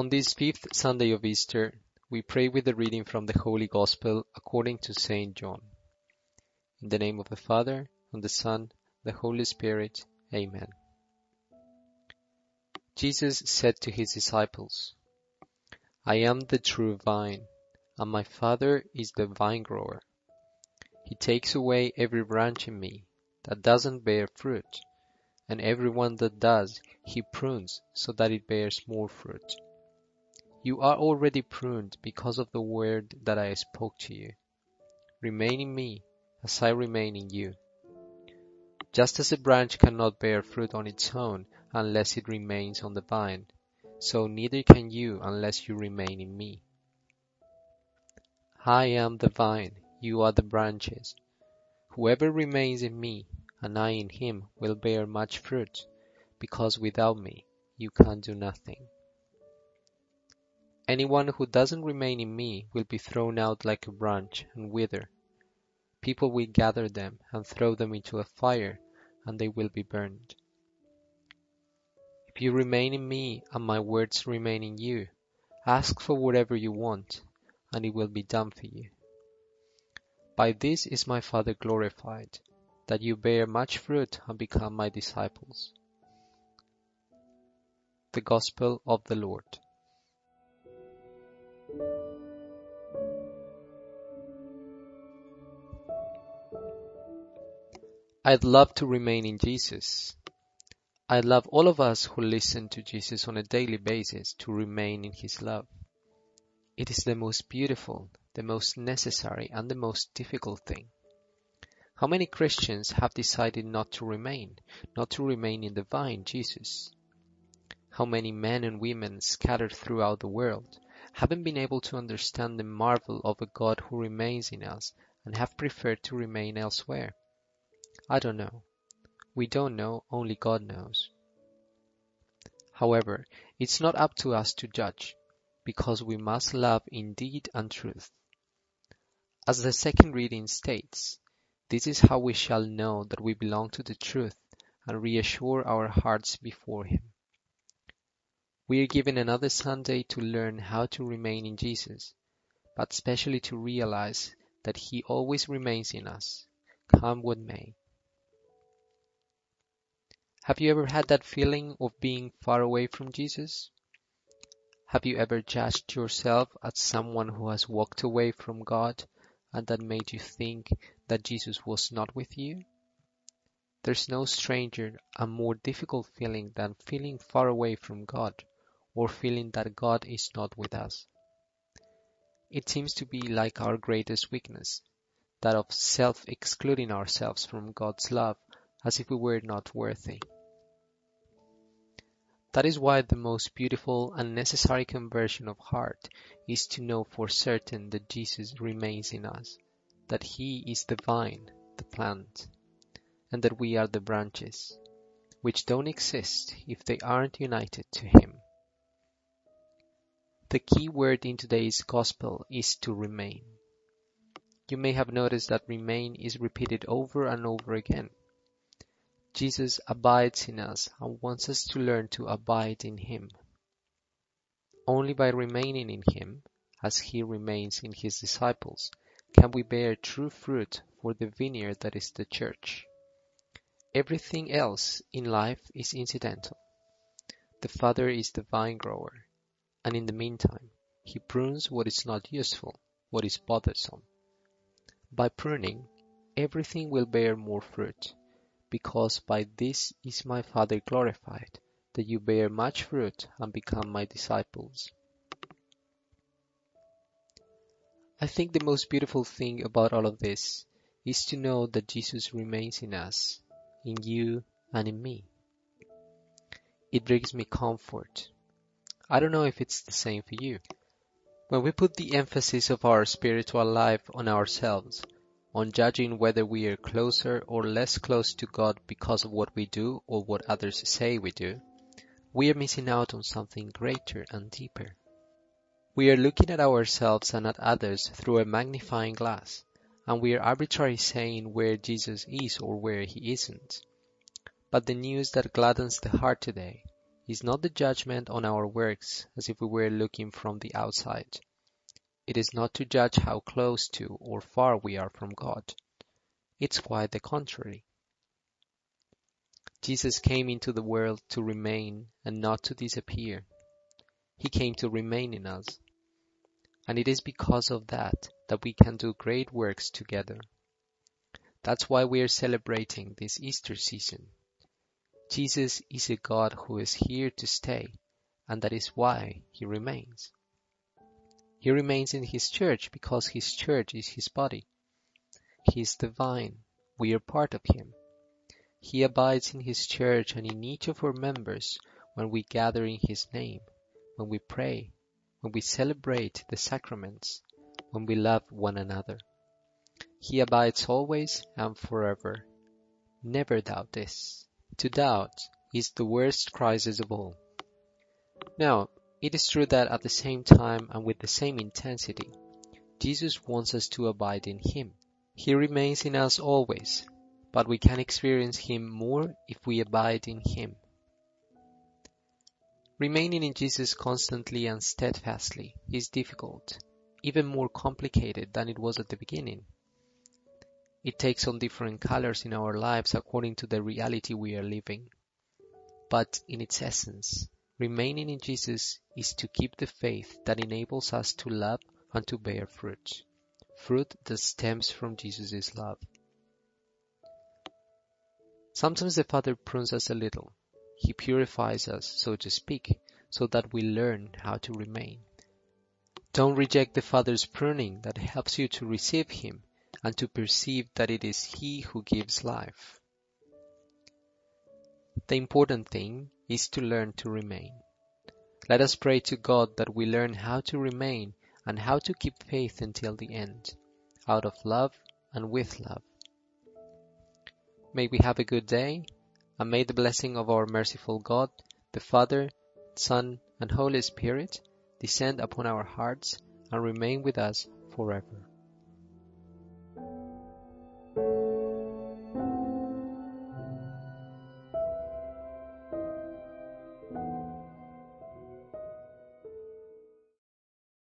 On this fifth Sunday of Easter, we pray with the reading from the Holy Gospel according to St. John. In the name of the Father, and the Son, and the Holy Spirit. Amen. Jesus said to his disciples, I am the true vine, and my Father is the vinegrower. He takes away every branch in me that doesn't bear fruit, and every one that does, he prunes so that it bears more fruit. You are already pruned because of the word that I spoke to you. Remain in me as I remain in you. Just as a branch cannot bear fruit on its own unless it remains on the vine, so neither can you unless you remain in me. I am the vine, you are the branches. Whoever remains in me and I in him will bear much fruit, because without me you can do nothing. Anyone who doesn't remain in me will be thrown out like a branch and wither. People will gather them and throw them into a fire, and they will be burned. If you remain in me and my words remain in you, ask for whatever you want, and it will be done for you. By this is my Father glorified, that you bear much fruit and become my disciples. The Gospel of the Lord. I'd love to remain in Jesus. I'd love all of us who listen to Jesus on a daily basis to remain in His love. It is the most beautiful, the most necessary, and the most difficult thing. How many Christians have decided not to remain, not to remain in the vine, Jesus? How many men and women scattered throughout the world haven't been able to understand the marvel of a God who remains in us and have preferred to remain elsewhere? I don't know. We don't know, only God knows. However, it's not up to us to judge, because we must love in deed and truth. As the second reading states, this is how we shall know that we belong to the truth and reassure our hearts before Him. We are given another Sunday to learn how to remain in Jesus, but especially to realize that He always remains in us, come what may. Have you ever had that feeling of being far away from Jesus? Have you ever judged yourself as someone who has walked away from God and that made you think that Jesus was not with you? There's no stranger and more difficult feeling than feeling far away from God or feeling that God is not with us. It seems to be like our greatest weakness, that of self-excluding ourselves from God's love as if we were not worthy. That is why the most beautiful and necessary conversion of heart is to know for certain that Jesus remains in us, that He is the vine, the plant, and that we are the branches, which don't exist if they aren't united to Him. The key word in today's Gospel is to remain. You may have noticed that remain is repeated over and over again. Jesus abides in us and wants us to learn to abide in Him. Only by remaining in Him, as He remains in His disciples, can we bear true fruit for the vineyard that is the church. Everything else in life is incidental. The Father is the vine grower, and in the meantime, He prunes what is not useful, what is bothersome. By pruning, everything will bear more fruit because by this is my Father glorified, that you bear much fruit and become my disciples. I think the most beautiful thing about all of this is to know that Jesus remains in us, in you and in me. It brings me comfort. I don't know if it's the same for you. When we put the emphasis of our spiritual life on ourselves, on judging whether we are closer or less close to God because of what we do or what others say we do, we are missing out on something greater and deeper. We are looking at ourselves and at others through a magnifying glass, and we are arbitrarily saying where Jesus is or where he isn't. But the news that gladdens the heart today is not the judgment on our works as if we were looking from the outside. It is not to judge how close to or far we are from God. It's quite the contrary. Jesus came into the world to remain and not to disappear. He came to remain in us. And it is because of that that we can do great works together. That's why we are celebrating this Easter season. Jesus is a God who is here to stay, and that is why he remains. He remains in his church because his church is his body. He is divine. We are part of him. He abides in his church and in each of our members when we gather in his name when we pray, when we celebrate the sacraments, when we love one another. He abides always and forever. Never doubt this. To doubt is the worst crisis of all. Now, it is true that at the same time and with the same intensity, Jesus wants us to abide in Him. He remains in us always, but we can experience Him more if we abide in Him. Remaining in Jesus constantly and steadfastly is difficult, even more complicated than it was at the beginning. It takes on different colors in our lives according to the reality we are living. But in its essence, remaining in Jesus is to keep the faith that enables us to love and to bear fruit. Fruit that stems from Jesus' love. Sometimes the Father prunes us a little he purifies us, so to speak, so that we learn how to remain. Don't reject the Father's pruning that helps you to receive Him and to perceive that it is He who gives life. The important thing is to learn to remain. Let us pray to God that we learn how to remain and how to keep faith until the end, out of love and with love. May we have a good day and may the blessing of our merciful God, the Father, Son, and Holy Spirit descend upon our hearts and remain with us forever.